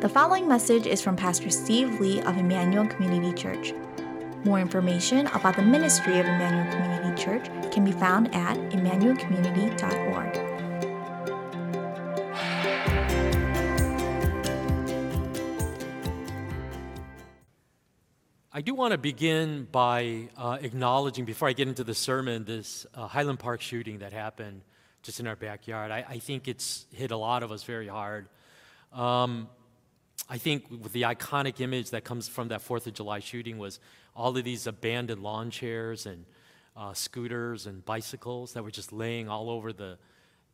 The following message is from Pastor Steve Lee of Emmanuel Community Church. More information about the ministry of Emmanuel Community Church can be found at emmanuelcommunity.org. I do want to begin by uh, acknowledging, before I get into the sermon, this uh, Highland Park shooting that happened just in our backyard. I, I think it's hit a lot of us very hard. Um, I think with the iconic image that comes from that Fourth of July shooting was all of these abandoned lawn chairs and uh, scooters and bicycles that were just laying all over the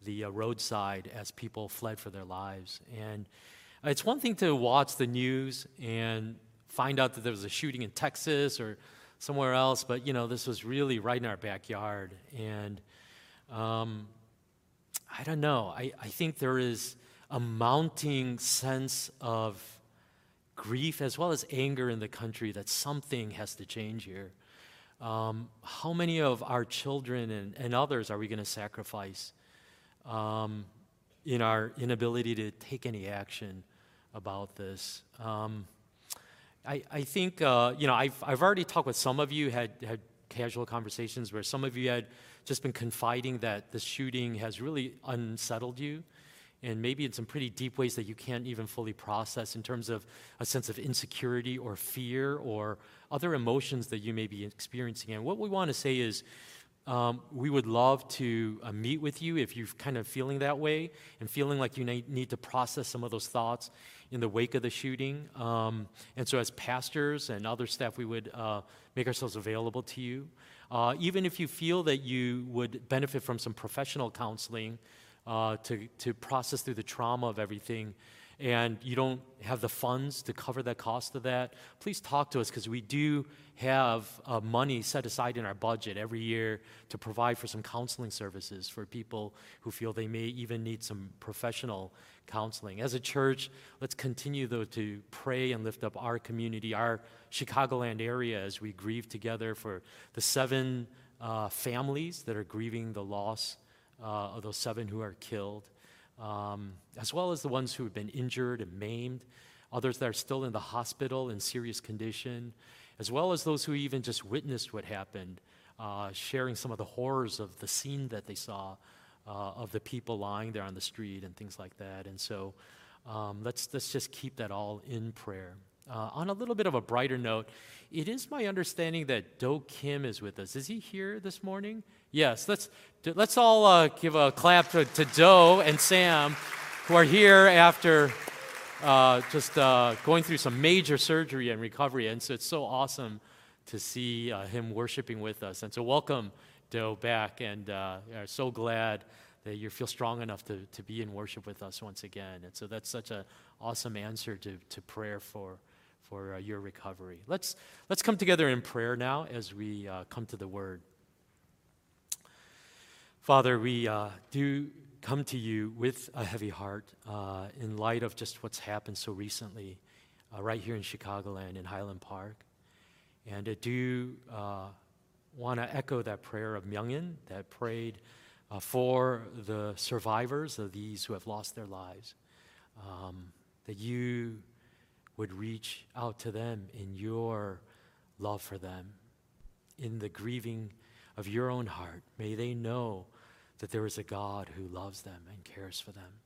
the uh, roadside as people fled for their lives. And it's one thing to watch the news and find out that there was a shooting in Texas or somewhere else, but you know this was really right in our backyard. And um, I don't know. I, I think there is a mounting sense of grief as well as anger in the country that something has to change here. Um, how many of our children and, and others are we going to sacrifice um, in our inability to take any action about this? Um, I, I think, uh, you know, I've, I've already talked with some of you, had, had casual conversations where some of you had just been confiding that the shooting has really unsettled you and maybe in some pretty deep ways that you can't even fully process in terms of a sense of insecurity or fear or other emotions that you may be experiencing. And what we want to say is, um, we would love to uh, meet with you if you're kind of feeling that way and feeling like you need to process some of those thoughts in the wake of the shooting. Um, and so, as pastors and other staff, we would uh, make ourselves available to you. Uh, even if you feel that you would benefit from some professional counseling, uh, to, to process through the trauma of everything and you don't have the funds to cover the cost of that, please talk to us because we do have uh, money set aside in our budget every year to provide for some counseling services for people who feel they may even need some professional counseling. As a church, let's continue though to pray and lift up our community, our Chicagoland area as we grieve together for the seven uh, families that are grieving the loss of those seven who are killed, um, as well as the ones who have been injured and maimed, others that are still in the hospital in serious condition, as well as those who even just witnessed what happened, uh, sharing some of the horrors of the scene that they saw uh, of the people lying there on the street and things like that. And so um, let's, let's just keep that all in prayer. Uh, on a little bit of a brighter note, it is my understanding that Do Kim is with us. Is he here this morning? Yes. Let's let's all uh, give a clap to, to Do and Sam, who are here after uh, just uh, going through some major surgery and recovery. And so it's so awesome to see uh, him worshiping with us. And so welcome, Do, back, and uh, are so glad that you feel strong enough to, to be in worship with us once again. And so that's such an awesome answer to, to prayer for for uh, your recovery. Let's, let's come together in prayer now as we uh, come to the word. Father, we uh, do come to you with a heavy heart uh, in light of just what's happened so recently uh, right here in Chicagoland in Highland Park. And I do uh, want to echo that prayer of Myungin that prayed for the survivors of these who have lost their lives. Um, that you would reach out to them in your love for them, in the grieving of your own heart. May they know that there is a God who loves them and cares for them,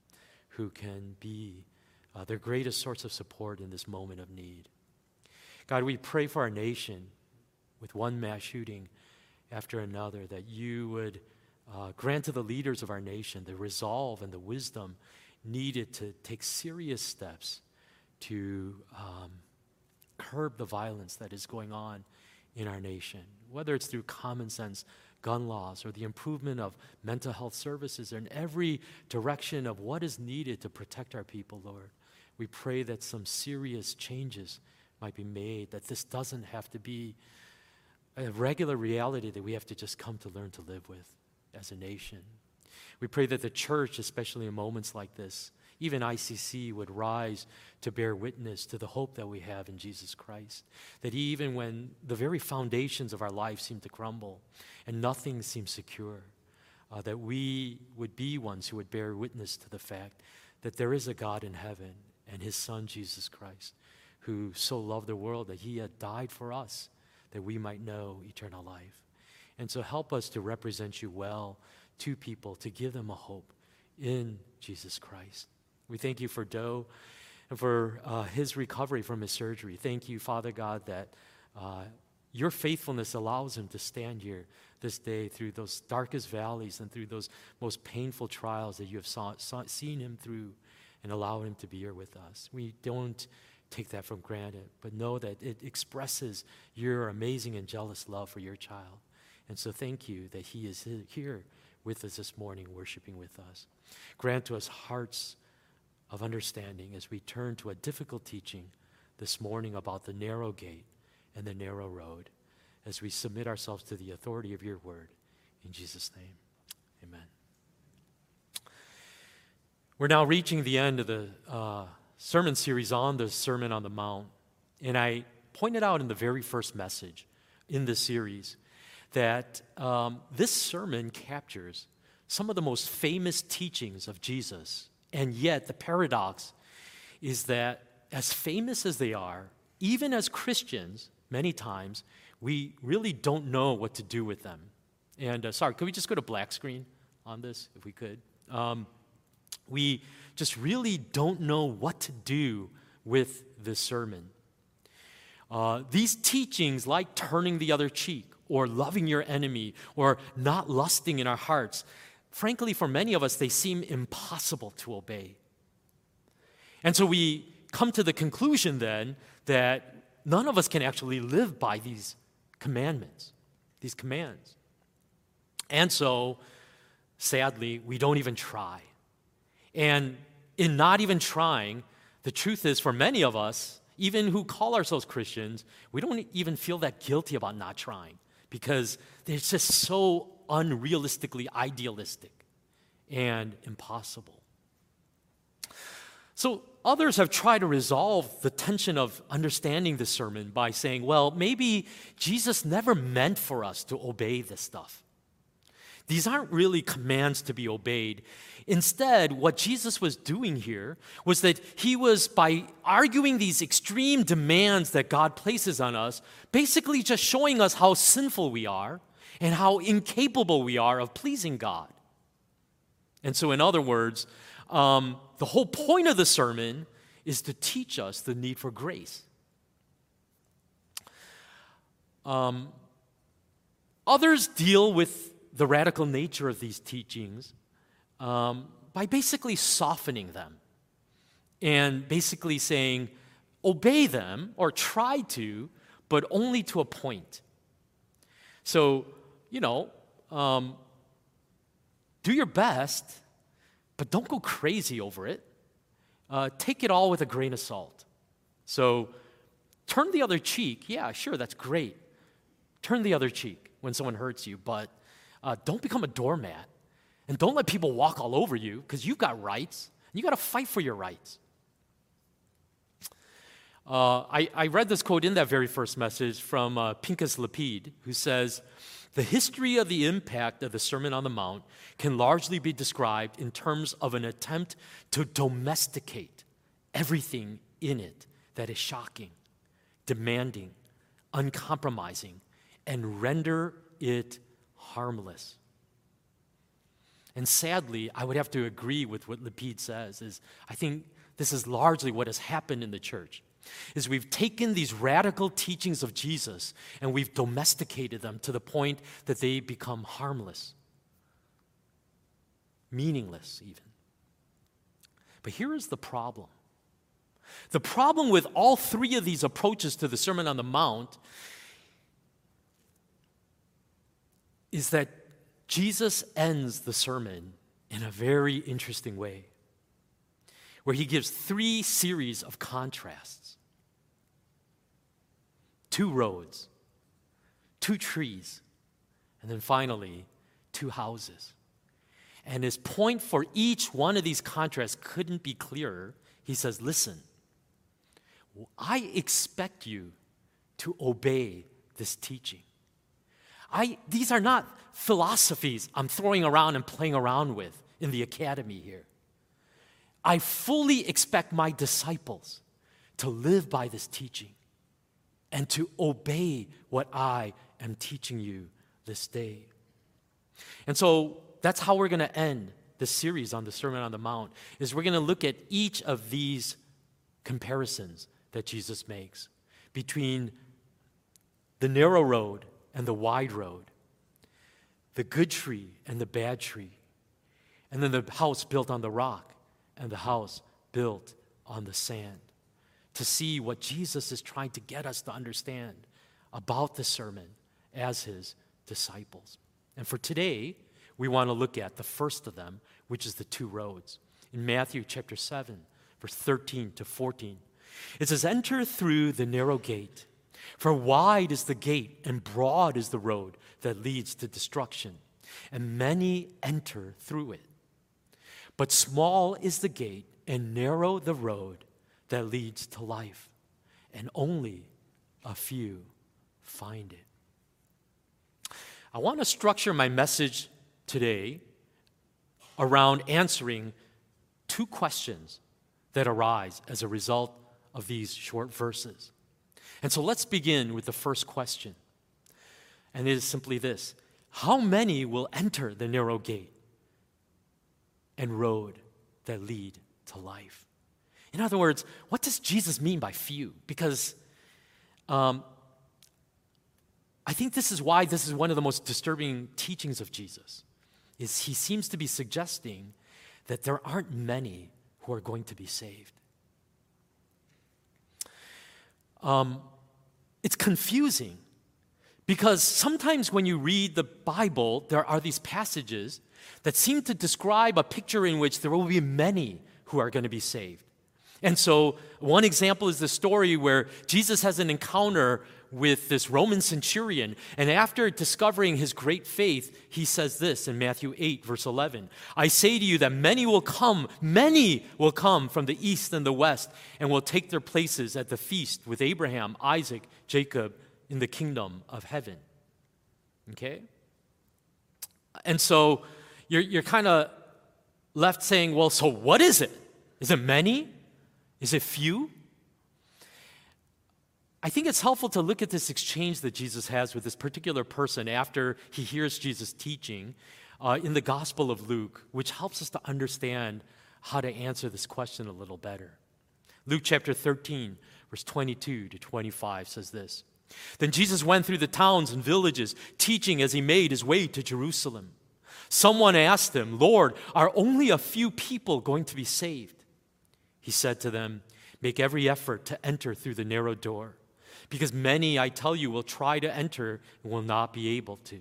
who can be uh, their greatest source of support in this moment of need. God, we pray for our nation with one mass shooting after another, that you would uh, grant to the leaders of our nation the resolve and the wisdom needed to take serious steps to um, curb the violence that is going on in our nation, whether it's through common sense gun laws or the improvement of mental health services in every direction of what is needed to protect our people, Lord. We pray that some serious changes might be made, that this doesn't have to be a regular reality that we have to just come to learn to live with as a nation. We pray that the church, especially in moments like this, even ICC would rise to bear witness to the hope that we have in Jesus Christ. That even when the very foundations of our life seem to crumble and nothing seems secure, uh, that we would be ones who would bear witness to the fact that there is a God in heaven and his Son, Jesus Christ, who so loved the world that he had died for us that we might know eternal life. And so help us to represent you well to people, to give them a hope in Jesus Christ. We thank you for Do and for uh, his recovery from his surgery. Thank you, Father God, that uh, your faithfulness allows him to stand here this day through those darkest valleys and through those most painful trials that you have saw, saw, seen him through and allow him to be here with us. We don't take that for granted, but know that it expresses your amazing and jealous love for your child. And so thank you that he is here with us this morning, worshiping with us. Grant to us hearts of understanding as we turn to a difficult teaching this morning about the narrow gate and the narrow road as we submit ourselves to the authority of your word. In Jesus' name, amen. We're now reaching the end of the uh, sermon series on the Sermon on the Mount. And I pointed out in the very first message in this series that um, this sermon captures some of the most famous teachings of Jesus. And yet, the paradox is that, as famous as they are, even as Christians, many times, we really don't know what to do with them. And uh, sorry, could we just go to black screen on this, if we could? Um, we just really don't know what to do with this sermon. Uh, these teachings, like turning the other cheek, or loving your enemy, or not lusting in our hearts, frankly, for many of us, they seem impossible to obey. And so we come to the conclusion then that none of us can actually live by these commandments, these commands. And so, sadly, we don't even try. And in not even trying, the truth is, for many of us, even who call ourselves Christians, we don't even feel that guilty about not trying because it's just so unrealistically idealistic and impossible. So, others have tried to resolve the tension of understanding the sermon by saying, well, maybe Jesus never meant for us to obey this stuff. These aren't really commands to be obeyed. Instead, what Jesus was doing here was that he was, by arguing these extreme demands that God places on us, basically just showing us how sinful we are and how incapable we are of pleasing God. And so, in other words, um, the whole point of the sermon is to teach us the need for grace. Um, others deal with the radical nature of these teachings um, by basically softening them and basically saying, obey them or try to, but only to a point. So, you know, um, do your best, but don't go crazy over it. Uh, take it all with a grain of salt. So, turn the other cheek. Yeah, sure, that's great. Turn the other cheek when someone hurts you, but uh, don't become a doormat. And don't let people walk all over you because you've got rights. You got to fight for your rights. Uh, I, I, read this quote in that very first message from uh, Pinchas Lapid, who says, The history of the impact of the Sermon on the Mount can largely be described in terms of an attempt to domesticate everything in it that is shocking, demanding, uncompromising, and render it harmless. And sadly, I would have to agree with what Lapid says is I think this is largely what has happened in the church. Is we've taken these radical teachings of Jesus and we've domesticated them to the point that they become harmless, meaningless even. But here is the problem. The problem with all three of these approaches to the Sermon on the Mount is that Jesus ends the sermon in a very interesting way, where he gives three series of contrasts two roads, two trees, and then finally, two houses. And his point for each one of these contrasts couldn't be clearer. He says, Listen, I expect you to obey this teaching. I, these are not philosophies I'm throwing around and playing around with in the academy here. I fully expect my disciples to live by this teaching and to obey what I am teaching you this day. And so that's how we're going to end this series on the Sermon on the Mount is we're going to look at each of these comparisons that Jesus makes between the narrow road and the wide road, the good tree and the bad tree, and then the house built on the rock and the house built on the sand. To see what Jesus is trying to get us to understand about the sermon as his disciples. And for today, we want to look at the first of them, which is the two roads. In Matthew chapter 7, verse 13 to 14, it says, Enter through the narrow gate, for wide is the gate and broad is the road that leads to destruction, and many enter through it. But small is the gate and narrow the road that leads to life, and only a few find it. I want to structure my message today around answering two questions that arise as a result of these short verses. And so let's begin with the first question. And it is simply this How many will enter the narrow gate and road that lead to life? In other words, what does Jesus mean by few? Because um, I think this is why this is one of the most disturbing teachings of Jesus is he seems to be suggesting that there aren't many who are going to be saved. Um, it's confusing because sometimes when you read the Bible, there are these passages that seem to describe a picture in which there will be many who are going to be saved. And so, one example is the story where Jesus has an encounter with this Roman centurion. And after discovering his great faith, he says this in Matthew 8, verse 11 I say to you that many will come, many will come from the east and the west, and will take their places at the feast with Abraham, Isaac, Jacob in the kingdom of heaven. Okay? And so you're, you're kind of left saying, well, so what is it? Is it many? Is it few? I think it's helpful to look at this exchange that Jesus has with this particular person after he hears Jesus teaching uh, in the Gospel of Luke, which helps us to understand how to answer this question a little better. Luke chapter 13, verse 22 to 25 says this Then Jesus went through the towns and villages, teaching as he made his way to Jerusalem. Someone asked him, Lord, are only a few people going to be saved? He said to them, Make every effort to enter through the narrow door, because many, I tell you, will try to enter and will not be able to.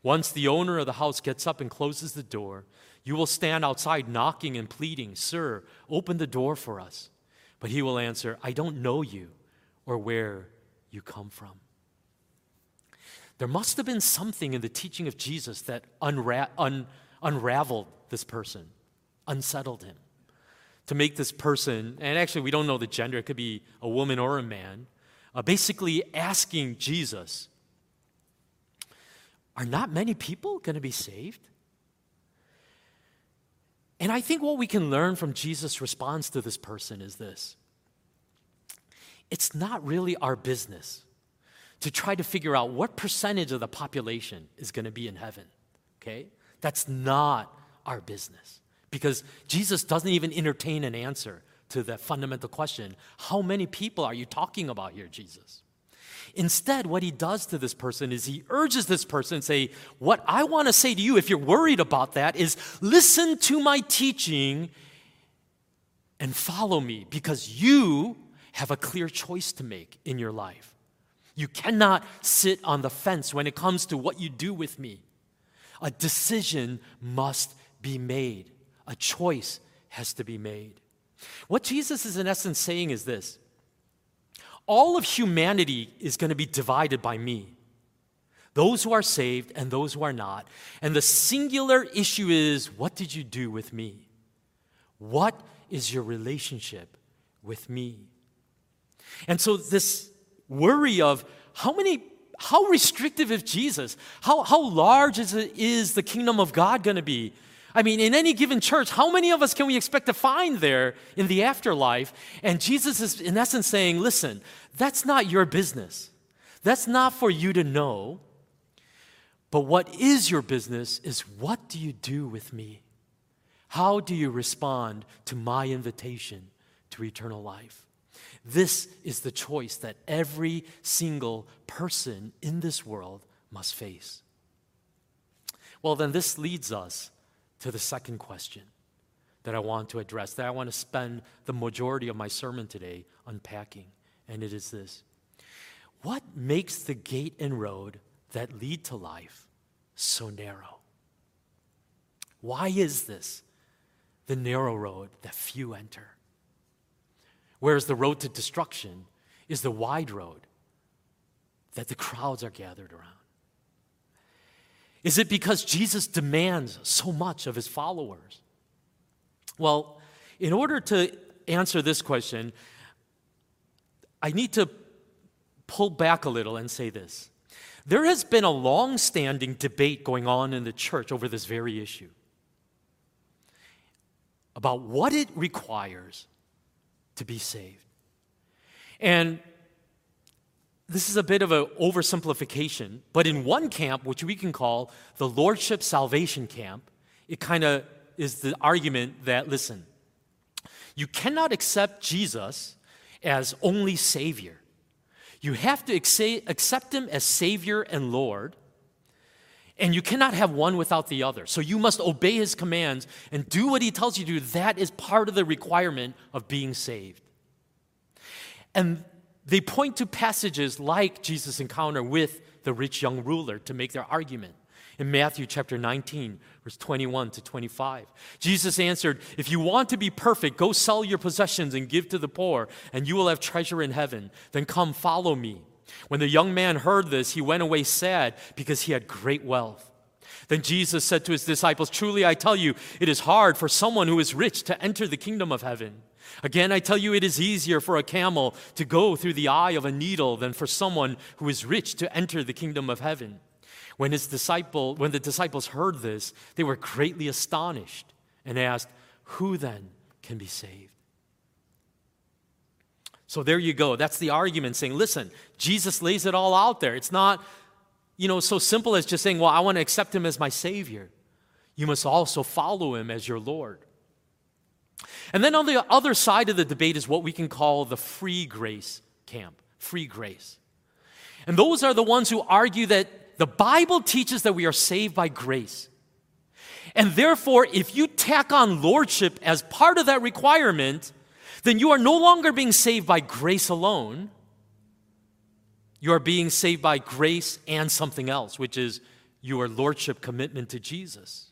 Once the owner of the house gets up and closes the door, you will stand outside knocking and pleading, Sir, open the door for us. But he will answer, I don't know you or where you come from. There must have been something in the teaching of Jesus that unra- un- unraveled this person, unsettled him to make this person, and actually we don't know the gender, it could be a woman or a man, uh, basically asking Jesus, Are not many people going to be saved? And I think what we can learn from Jesus' response to this person is this it's not really our business to try to figure out what percentage of the population is going to be in heaven, okay? That's not our business because Jesus doesn't even entertain an answer to that fundamental question How many people are you talking about here, Jesus? Instead, what he does to this person is he urges this person, say, What I want to say to you, if you're worried about that, is listen to my teaching and follow me because you have a clear choice to make in your life. You cannot sit on the fence when it comes to what you do with me. A decision must be made a choice has to be made. What Jesus is in essence saying is this all of humanity is going to be divided by me those who are saved and those who are not. And the singular issue is what did you do with me? What is your relationship with me? And so, this worry of how many, how restrictive is Jesus? How, how large is, it, is the kingdom of God going to be? I mean, in any given church, how many of us can we expect to find there in the afterlife? And Jesus is, in essence, saying, listen, that's not your business. That's not for you to know. But what is your business is what do you do with me? How do you respond to my invitation to eternal life? This is the choice that every single person in this world must face. Well, then, this leads us to the second question that I want to address, that I want to spend the majority of my sermon today unpacking. And it is this What makes the gate and road that lead to life so narrow? Why is this the narrow road that few enter? Whereas the road to destruction is the wide road that the crowds are gathered around. Is it because Jesus demands so much of his followers? Well, in order to answer this question, I need to pull back a little and say this. There has been a long standing debate going on in the church over this very issue about what it requires to be saved. And this is a bit of an oversimplification, but in one camp, which we can call the Lordship Salvation camp, it kind of is the argument that listen, you cannot accept Jesus as only Savior. You have to accept Him as Savior and Lord, and you cannot have one without the other. So you must obey His commands and do what He tells you to do. That is part of the requirement of being saved. And they point to passages like Jesus' encounter with the rich young ruler to make their argument. In Matthew chapter 19, verse 21 to 25, Jesus answered, If you want to be perfect, go sell your possessions and give to the poor, and you will have treasure in heaven. Then come follow me. When the young man heard this, he went away sad because he had great wealth. Then Jesus said to his disciples, Truly I tell you, it is hard for someone who is rich to enter the kingdom of heaven. Again, I tell you, it is easier for a camel to go through the eye of a needle than for someone who is rich to enter the kingdom of heaven. When, his disciple, when the disciples heard this, they were greatly astonished and asked, Who then can be saved? So there you go. That's the argument saying, listen, Jesus lays it all out there. It's not, you know, so simple as just saying, well, I want to accept him as my Savior. You must also follow him as your Lord. And then on the other side of the debate is what we can call the free grace camp, free grace. And those are the ones who argue that the Bible teaches that we are saved by grace. And therefore, if you tack on lordship as part of that requirement, then you are no longer being saved by grace alone. You are being saved by grace and something else, which is your lordship commitment to Jesus.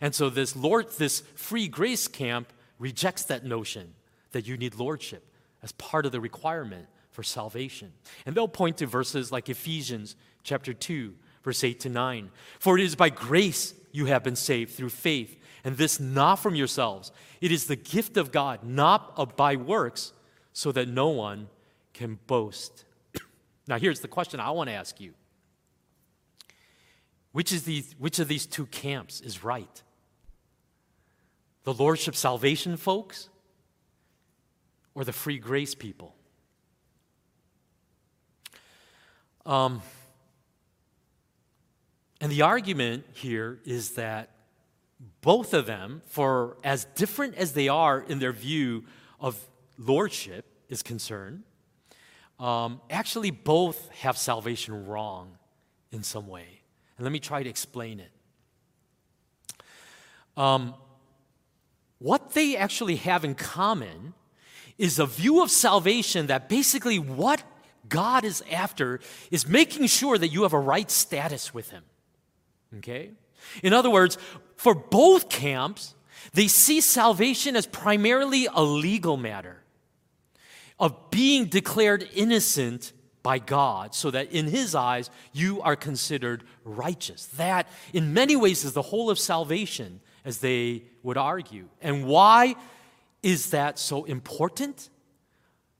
And so this Lord, this free grace camp rejects that notion that you need lordship as part of the requirement for salvation. And they'll point to verses like Ephesians chapter 2, verse 8 to 9. For it is by grace you have been saved through faith, and this not from yourselves. It is the gift of God, not by works, so that no one can boast. now, here's the question I want to ask you which, is these, which of these two camps is right? The Lordship Salvation folks or the free grace people? Um, and the argument here is that both of them, for as different as they are in their view of lordship is concerned, um, actually both have salvation wrong in some way. And let me try to explain it. Um, what they actually have in common is a view of salvation that basically what God is after is making sure that you have a right status with Him. Okay? In other words, for both camps, they see salvation as primarily a legal matter of being declared innocent by God so that in His eyes you are considered righteous. That, in many ways, is the whole of salvation as they would argue. And why is that so important?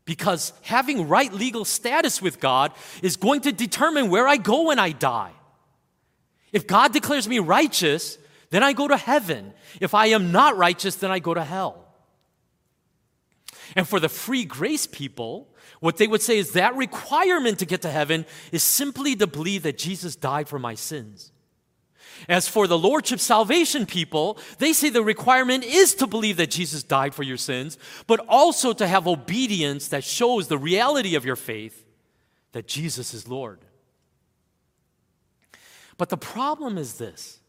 Because having right legal status with God is going to determine where I go when I die. If God declares me righteous, then I go to heaven. If I am not righteous, then I go to hell. And for the free grace people, what they would say is that requirement to get to heaven is simply to believe that Jesus died for my sins. As for the Lordship salvation people, they say the requirement is to believe that Jesus died for your sins, but also to have obedience that shows the reality of your faith that Jesus is Lord. But the problem is this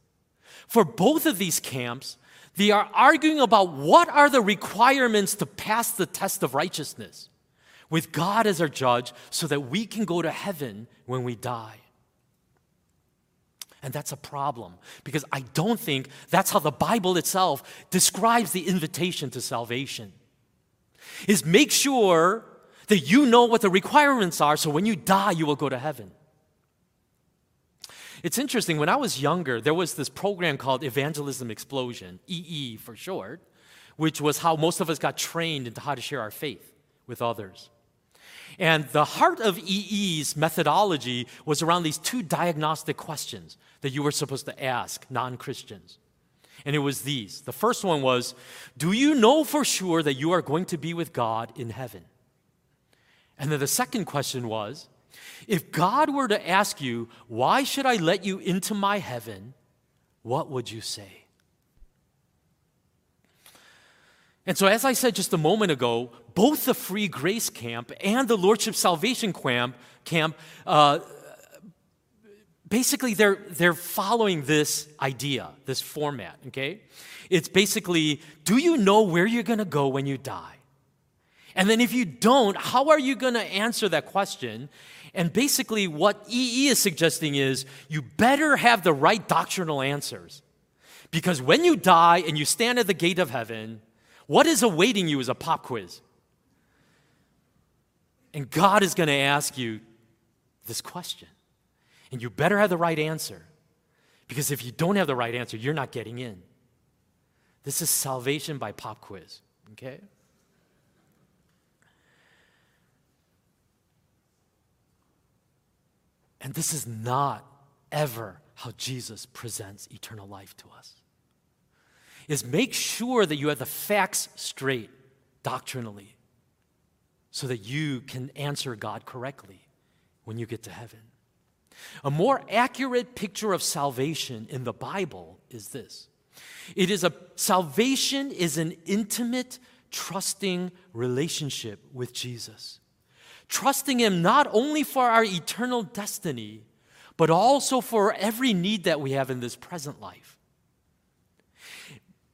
for both of these camps, they are arguing about what are the requirements to pass the test of righteousness with God as our judge so that we can go to heaven when we die. And that's a problem because I don't think that's how the Bible itself describes the invitation to salvation. Is make sure that you know what the requirements are so when you die you will go to heaven. It's interesting, when I was younger, there was this program called Evangelism Explosion, EE for short, which was how most of us got trained into how to share our faith with others. And the heart of EE's methodology was around these two diagnostic questions that you were supposed to ask non Christians. And it was these. The first one was Do you know for sure that you are going to be with God in heaven? And then the second question was if God were to ask you, Why should I let you into my heaven? what would you say? And so, as I said just a moment ago, both the free grace camp and the Lordship salvation camp, camp uh, basically they're, they're following this idea, this format, okay? It's basically do you know where you're gonna go when you die? And then if you don't, how are you gonna answer that question? And basically, what EE is suggesting is you better have the right doctrinal answers. Because when you die and you stand at the gate of heaven, what is awaiting you is a pop quiz. And God is going to ask you this question. And you better have the right answer. Because if you don't have the right answer, you're not getting in. This is salvation by pop quiz, okay? And this is not ever how Jesus presents eternal life to us. Is make sure that you have the facts straight doctrinally so that you can answer God correctly when you get to heaven. A more accurate picture of salvation in the Bible is this. It is a salvation is an intimate, trusting relationship with Jesus trusting Him not only for our eternal destiny, but also for every need that we have in this present life.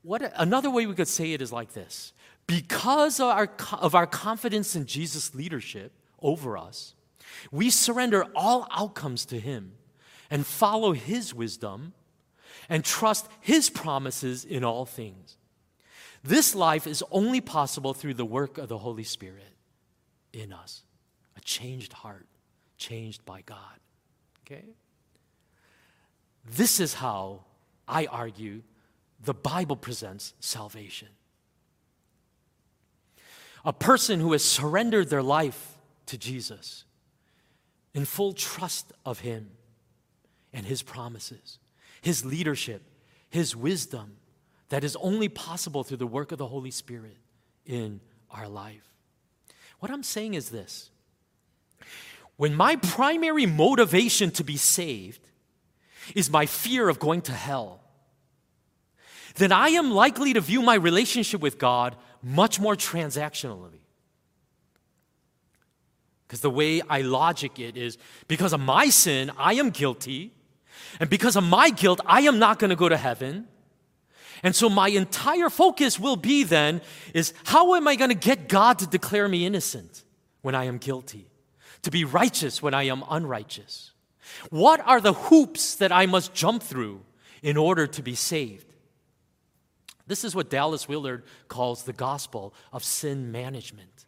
What, another way we could say it is like this because of our, of our confidence in Jesus' leadership over us, we surrender all outcomes to Him and follow His wisdom and trust His promises in all things. This life is only possible through the work of the Holy Spirit in us a changed heart, changed by God. Okay? This is how I argue the Bible presents salvation. A person who has surrendered their life to Jesus in full trust of Him and His promises, His leadership, His wisdom that is only possible through the work of the Holy Spirit in our life. What I'm saying is this when my primary motivation to be saved is my fear of going to hell, then I am likely to view my relationship with God much more transactionally. Because the way I logic it is because of my sin, I am guilty. And because of my guilt, I am not going to go to heaven. And so my entire focus will be then is how am I going to get God to declare me innocent when I am guilty? to be righteous when I am unrighteous? What are the hoops that I must jump through in order to be saved? This is what Dallas Willard calls the gospel of sin management.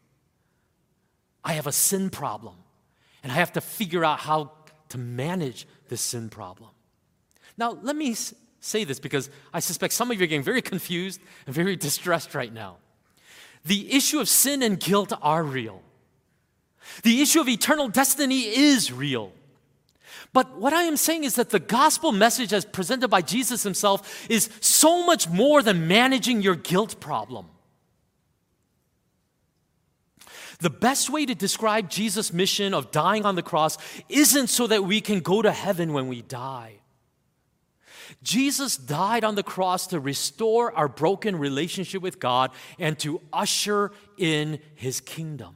I have a sin problem, and I have to figure out how to manage this sin problem. Now, let me say this because I suspect some of you are getting very confused and very distressed right now. The issue of sin and guilt are real. The issue of eternal destiny is real. But what I am saying is that the gospel message, as presented by Jesus himself, is so much more than managing your guilt problem. The best way to describe Jesus' mission of dying on the cross isn't so that we can go to heaven when we die. Jesus died on the cross to restore our broken relationship with God and to usher in his kingdom.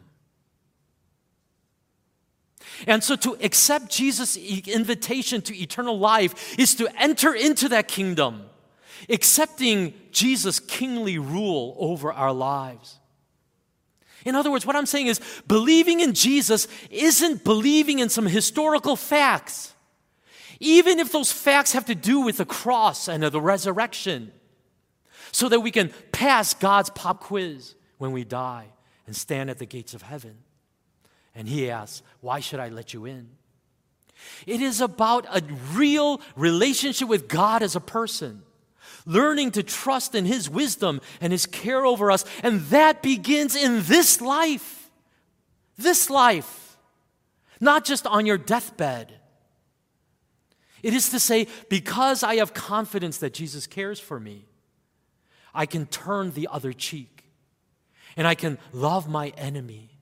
And so to accept Jesus' invitation to eternal life is to enter into that kingdom, accepting Jesus' kingly rule over our lives. In other words, what I'm saying is believing in Jesus isn't believing in some historical facts, even if those facts have to do with the cross and the resurrection, so that we can pass God's pop quiz when we die and stand at the gates of heaven. And he asks, Why should I let you in? It is about a real relationship with God as a person, learning to trust in his wisdom and his care over us. And that begins in this life. This life. Not just on your deathbed. It is to say, because I have confidence that Jesus cares for me, I can turn the other cheek and I can love my enemy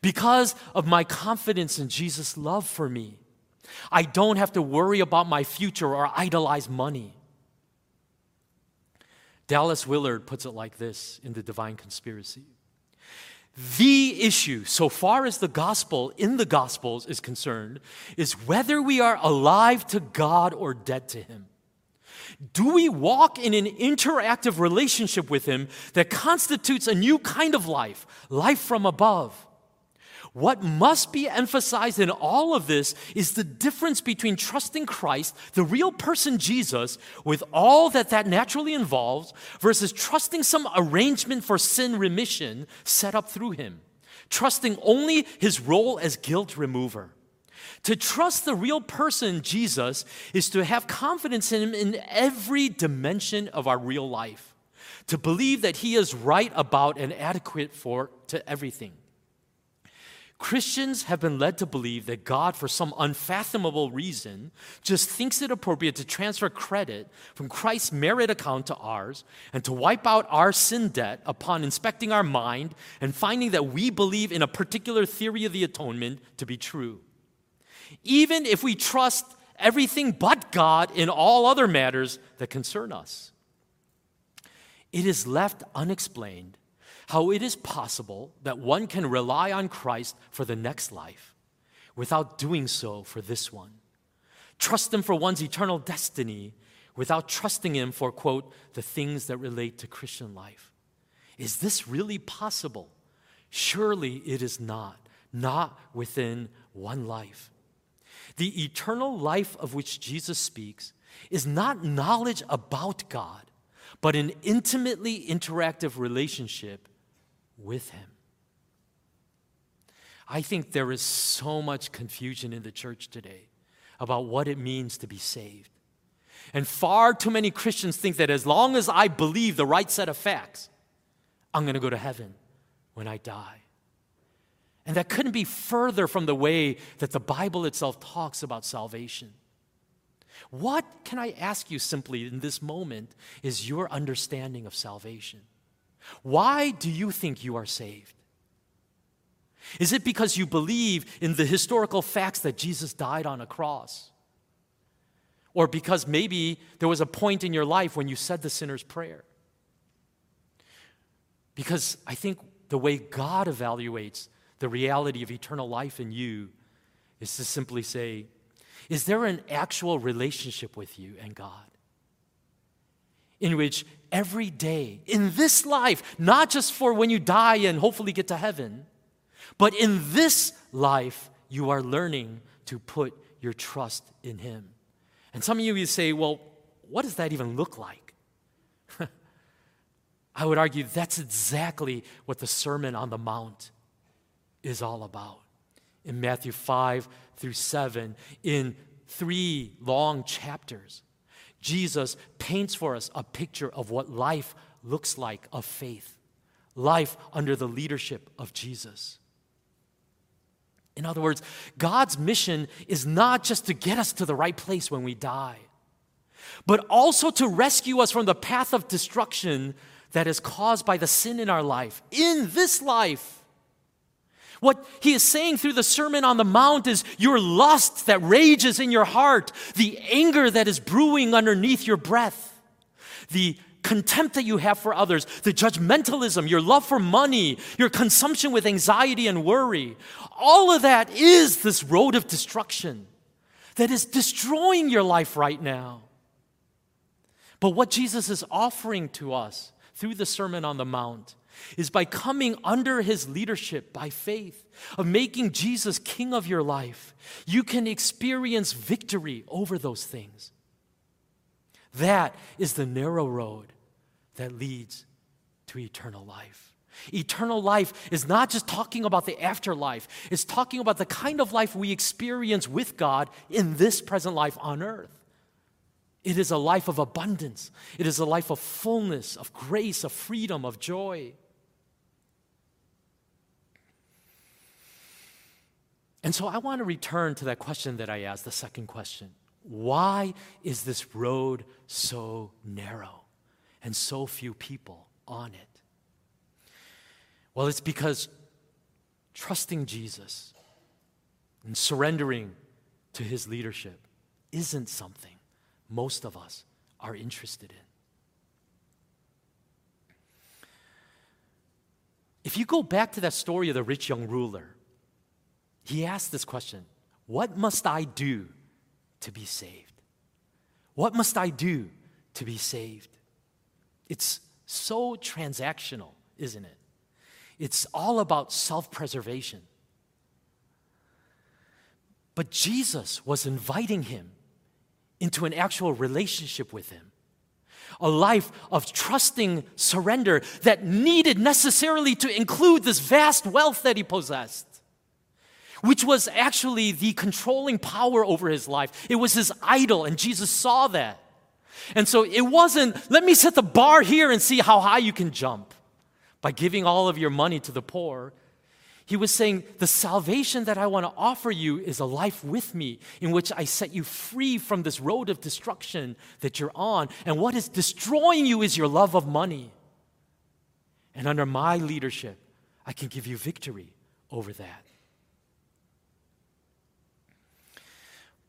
because of my confidence in Jesus' love for me, I don't have to worry about my future or idolize money. Dallas Willard puts it like this in The Divine Conspiracy The issue, so far as the gospel in the gospels is concerned, is whether we are alive to God or dead to Him. Do we walk in an interactive relationship with Him that constitutes a new kind of life, life from above? What must be emphasized in all of this is the difference between trusting Christ, the real person Jesus, with all that that naturally involves, versus trusting some arrangement for sin remission set up through him, trusting only his role as guilt remover. To trust the real person, Jesus, is to have confidence in him in every dimension of our real life, to believe that he is right about and adequate for to everything. Christians have been led to believe that God, for some unfathomable reason, just thinks it appropriate to transfer credit from Christ's merit account to ours and to wipe out our sin debt upon inspecting our mind and finding that we believe in a particular theory of the atonement to be true. Even if we trust everything but God in all other matters that concern us, it is left unexplained how it is possible that one can rely on Christ for the next life without doing so for this one. Trust Him for one's eternal destiny without trusting Him for, quote, the things that relate to Christian life. Is this really possible? Surely it is not, not within one life. The eternal life of which Jesus speaks is not knowledge about God, but an intimately interactive relationship with Him. I think there is so much confusion in the church today about what it means to be saved. And far too many Christians think that as long as I believe the right set of facts, I'm going to go to heaven when I die. And that couldn't be further from the way that the Bible itself talks about salvation. What, can I ask you simply in this moment, is your understanding of salvation? Why do you think you are saved? Is it because you believe in the historical facts that Jesus died on a cross? Or because maybe there was a point in your life when you said the sinner's prayer? Because I think the way God evaluates the reality of eternal life in you is to simply say, Is there an actual relationship with you and God? in which every day in this life, not just for when you die and hopefully get to heaven, but in this life, you are learning to put your trust in Him. And some of you you say, well, what does that even look like? I would argue that's exactly what the Sermon on the Mount is all about. In Matthew 5 through 7, in three long chapters, Jesus paints for us a picture of what life looks like of faith, life under the leadership of Jesus. In other words, God's mission is not just to get us to the right place when we die, but also to rescue us from the path of destruction that is caused by the sin in our life, in this life. What he is saying through the Sermon on the Mount is your lust that rages in your heart, the anger that is brewing underneath your breath, the contempt that you have for others, the judgmentalism, your love for money, your consumption with anxiety and worry. All of that is this road of destruction that is destroying your life right now. But what Jesus is offering to us through the Sermon on the Mount is by coming under his leadership by faith, of making Jesus king of your life, you can experience victory over those things. That is the narrow road that leads to eternal life. Eternal life is not just talking about the afterlife, it's talking about the kind of life we experience with God in this present life on earth. It is a life of abundance, it is a life of fullness, of grace, of freedom, of joy. And so I want to return to that question that I asked, the second question. Why is this road so narrow? and so few people on it? Well, it's because trusting Jesus and surrendering to his leadership isn't something most of us are interested in. If you go back to that story of the rich young ruler, he asked this question What must I do to be saved? What must I do to be saved? It's so transactional, isn't it? It's all about self preservation. But Jesus was inviting him into an actual relationship with him. A life of trusting surrender that needed necessarily to include this vast wealth that he possessed, which was actually the controlling power over his life. It was his idol, and Jesus saw that. And so it wasn't, let me set the bar here and see how high you can jump by giving all of your money to the poor. He was saying, The salvation that I want to offer you is a life with me in which I set you free from this road of destruction that you're on. And what is destroying you is your love of money. And under my leadership, I can give you victory over that.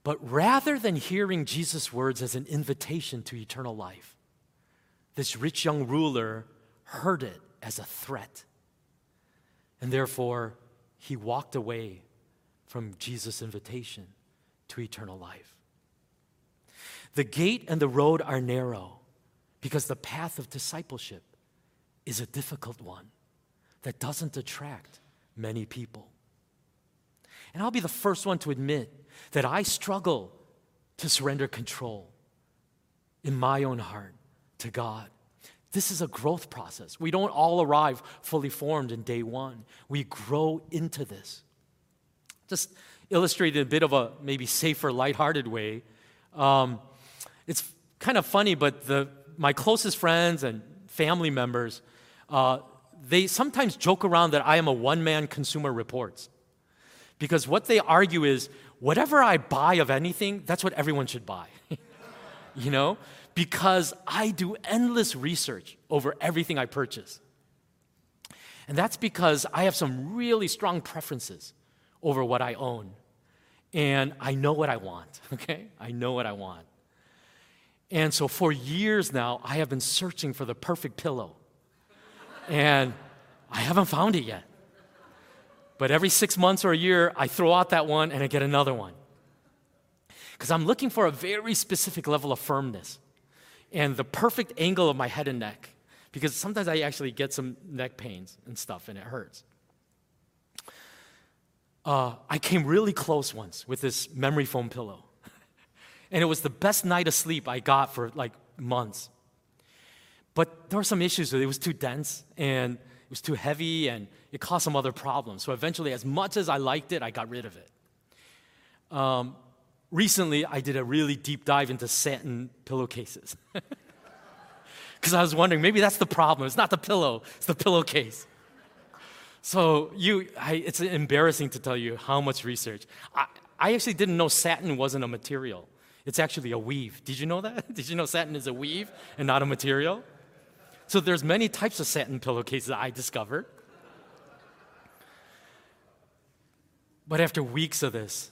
But rather than hearing Jesus' words as an invitation to eternal life, this rich young ruler heard it as a threat. And therefore, he walked away from Jesus' invitation to eternal life. The gate and the road are narrow because the path of discipleship is a difficult one that doesn't attract many people. And I'll be the first one to admit that I struggle to surrender control in my own heart to God. This is a growth process. We don't all arrive fully formed in day one. We grow into this. Just illustrated a bit of a maybe safer, lighthearted way. Um, it's kind of funny, but the, my closest friends and family members, uh, they sometimes joke around that I am a one man consumer reports. Because what they argue is whatever I buy of anything, that's what everyone should buy. you know? Because I do endless research over everything I purchase. And that's because I have some really strong preferences over what I own. And I know what I want, okay? I know what I want. And so for years now, I have been searching for the perfect pillow. And I haven't found it yet. But every six months or a year, I throw out that one and I get another one. Because I'm looking for a very specific level of firmness and the perfect angle of my head and neck. Because sometimes I actually get some neck pains and stuff and it hurts. Uh, I came really close once with this memory foam pillow. and it was the best night of sleep I got for like months. But there were some issues. It was too dense and it was too heavy and it caused some other problems. So eventually, as much as I liked it, I got rid of it. Um, recently, I did a really deep dive into satin pillowcases. Because I was wondering, maybe that's the problem. It's not the pillow, it's the pillowcase. So you, I, it's embarrassing to tell you how much research. I, I actually didn't know satin wasn't a material. It's actually a weave. Did you know that? Did you know satin is a weave and not a material? So there's many types of satin pillowcases I discovered. But after weeks of this,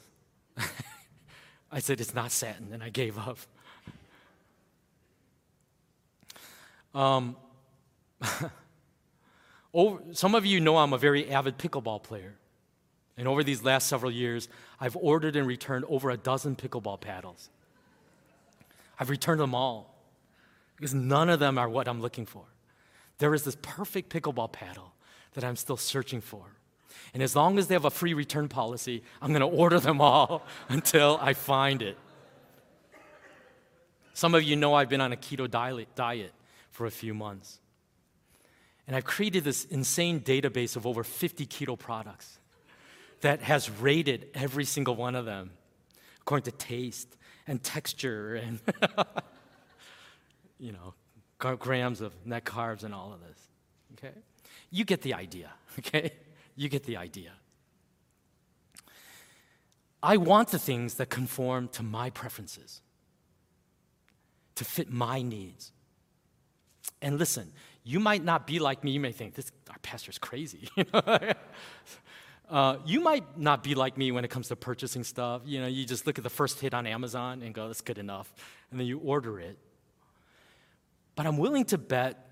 I said it's not satin, and I gave up. Um, over, some of you know I'm a very avid pickleball player. And over these last several years, I've ordered and returned over a dozen pickleball paddles. I've returned them all because none of them are what I'm looking for. There is this perfect pickleball paddle that I'm still searching for. And as long as they have a free return policy, I'm going to order them all until I find it. Some of you know I've been on a keto diet for a few months. And I've created this insane database of over 50 keto products that has rated every single one of them according to taste and texture and, you know, grams of net carbs and all of this. Okay? You get the idea, okay? You get the idea. I want the things that conform to my preferences, to fit my needs. And listen, you might not be like me. You may think, this, our pastor's crazy. uh, you might not be like me when it comes to purchasing stuff. You know, you just look at the first hit on Amazon and go, that's good enough. And then you order it. But I'm willing to bet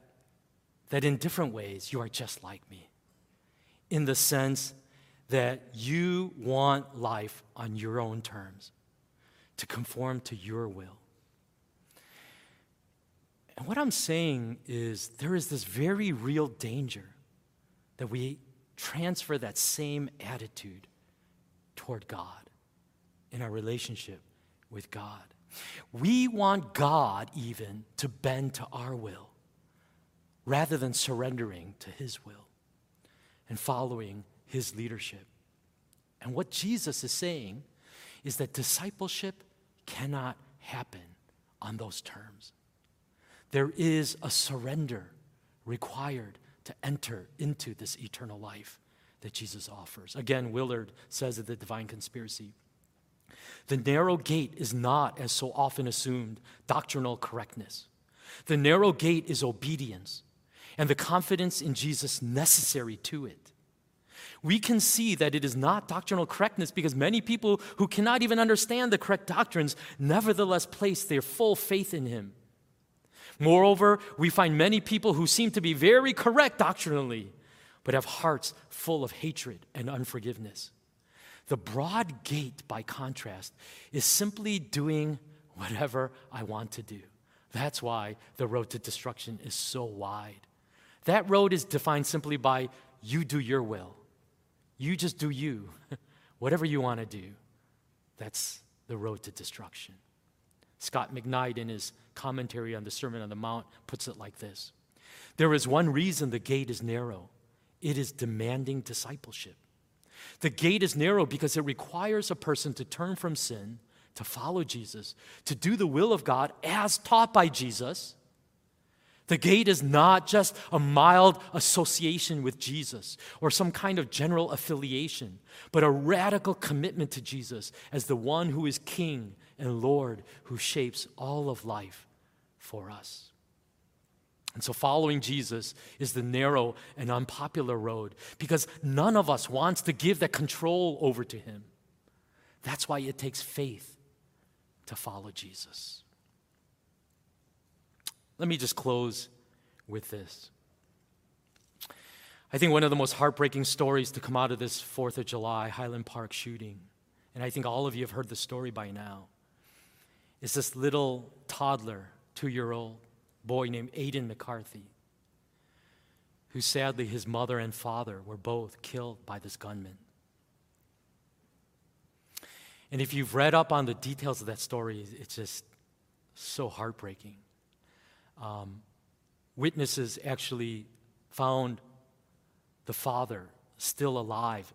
that in different ways, you are just like me in the sense that you want life on your own terms, to conform to your will. And what I'm saying is there is this very real danger that we transfer that same attitude toward God in our relationship with God. We want God even to bend to our will rather than surrendering to His will and following his leadership. And what Jesus is saying is that discipleship cannot happen on those terms. There is a surrender required to enter into this eternal life that Jesus offers. Again, Willard says of the divine conspiracy the narrow gate is not, as so often assumed, doctrinal correctness. The narrow gate is obedience and the confidence in Jesus necessary to it we can see that it is not doctrinal correctness because many people who cannot even understand the correct doctrines nevertheless place their full faith in him. Moreover, we find many people who seem to be very correct doctrinally, but have hearts full of hatred and unforgiveness. The broad gate, by contrast, is simply doing whatever I want to do. That's why the road to destruction is so wide. That road is defined simply by you do your will. You just do you. Whatever you want to do, that's the road to destruction. Scot McKnight, in his commentary on the Sermon on the Mount, puts it like this There is one reason the gate is narrow it is demanding discipleship. The gate is narrow because it requires a person to turn from sin, to follow Jesus, to do the will of God as taught by Jesus the gate is not just a mild association with Jesus or some kind of general affiliation, but a radical commitment to Jesus as the one who is King and Lord who shapes all of life for us. And so, following Jesus is the narrow and unpopular road because none of us wants to give that control over to Him. That's why it takes faith to follow Jesus. Let me just close with this. I think one of the most heartbreaking stories to come out of this 4th of July Highland Park shooting, and I think all of you have heard the story by now, is this little toddler, two year old boy named Aiden McCarthy, who sadly his mother and father were both killed by this gunman. And if you've read up on the details of that story, it's just so heartbreaking. Um, witnesses actually found the father still alive,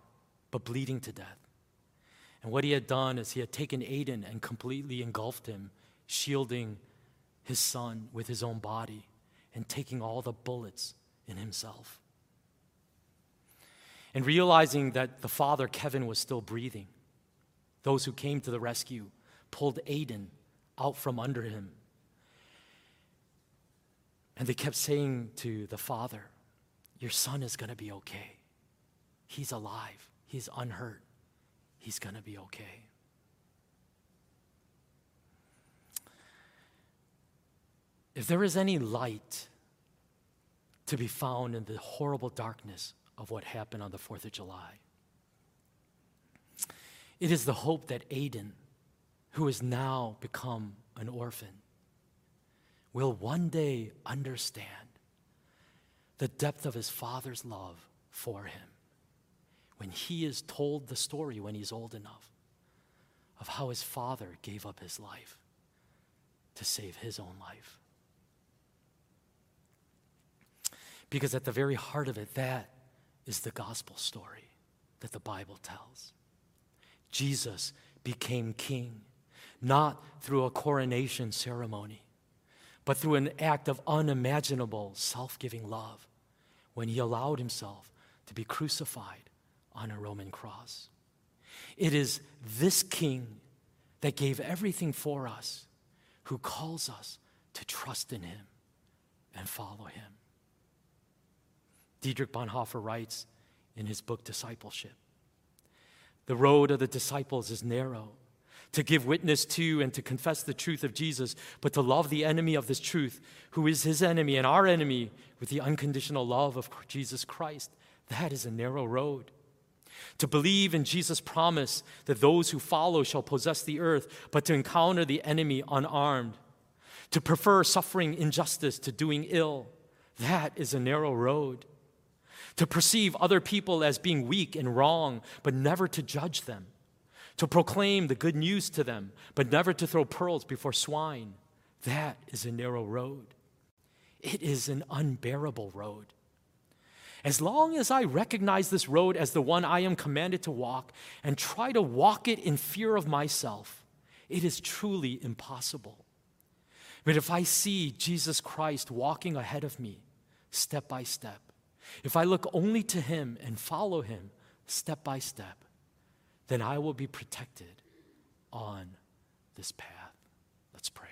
but bleeding to death. And what he had done is he had taken Aiden and completely engulfed him, shielding his son with his own body and taking all the bullets in himself. and realizing that the father, Kevin, was still breathing, those who came to the rescue pulled Aiden out from under him. And they kept saying to the father, Your son is going to be okay. He's alive, he's unhurt, he's going to be okay. If there is any light to be found in the horrible darkness of what happened on the 4th of July, it is the hope that Aiden, who has now become an orphan, will one day understand the depth of his father's love for him when he is told the story when he's old enough of how his father gave up his life to save his own life. Because at the very heart of it, that is the gospel story that the Bible tells. Jesus became king, not through a coronation ceremony, but through an act of unimaginable self giving love when he allowed himself to be crucified on a Roman cross. It is this king that gave everything for us who calls us to trust in him and follow him. Dietrich Bonhoeffer writes in his book Discipleship The road of the disciples is narrow. To give witness to and to confess the truth of Jesus, but to love the enemy of this truth, who is his enemy and our enemy, with the unconditional love of Jesus Christ, that is a narrow road. To believe in Jesus' promise that those who follow shall possess the earth, but to encounter the enemy unarmed. To prefer suffering injustice to doing ill, that is a narrow road to perceive other people as being weak and wrong, but never to judge them, to proclaim the good news to them, but never to throw pearls before swine. That is a narrow road. It is an unbearable road. As long as I recognize this road as the one I am commanded to walk and try to walk it in fear of myself, it is truly impossible. But if I see Jesus Christ walking ahead of me, step by step, if I look only to Him and follow Him step by step, then I will be protected on this path. Let's pray.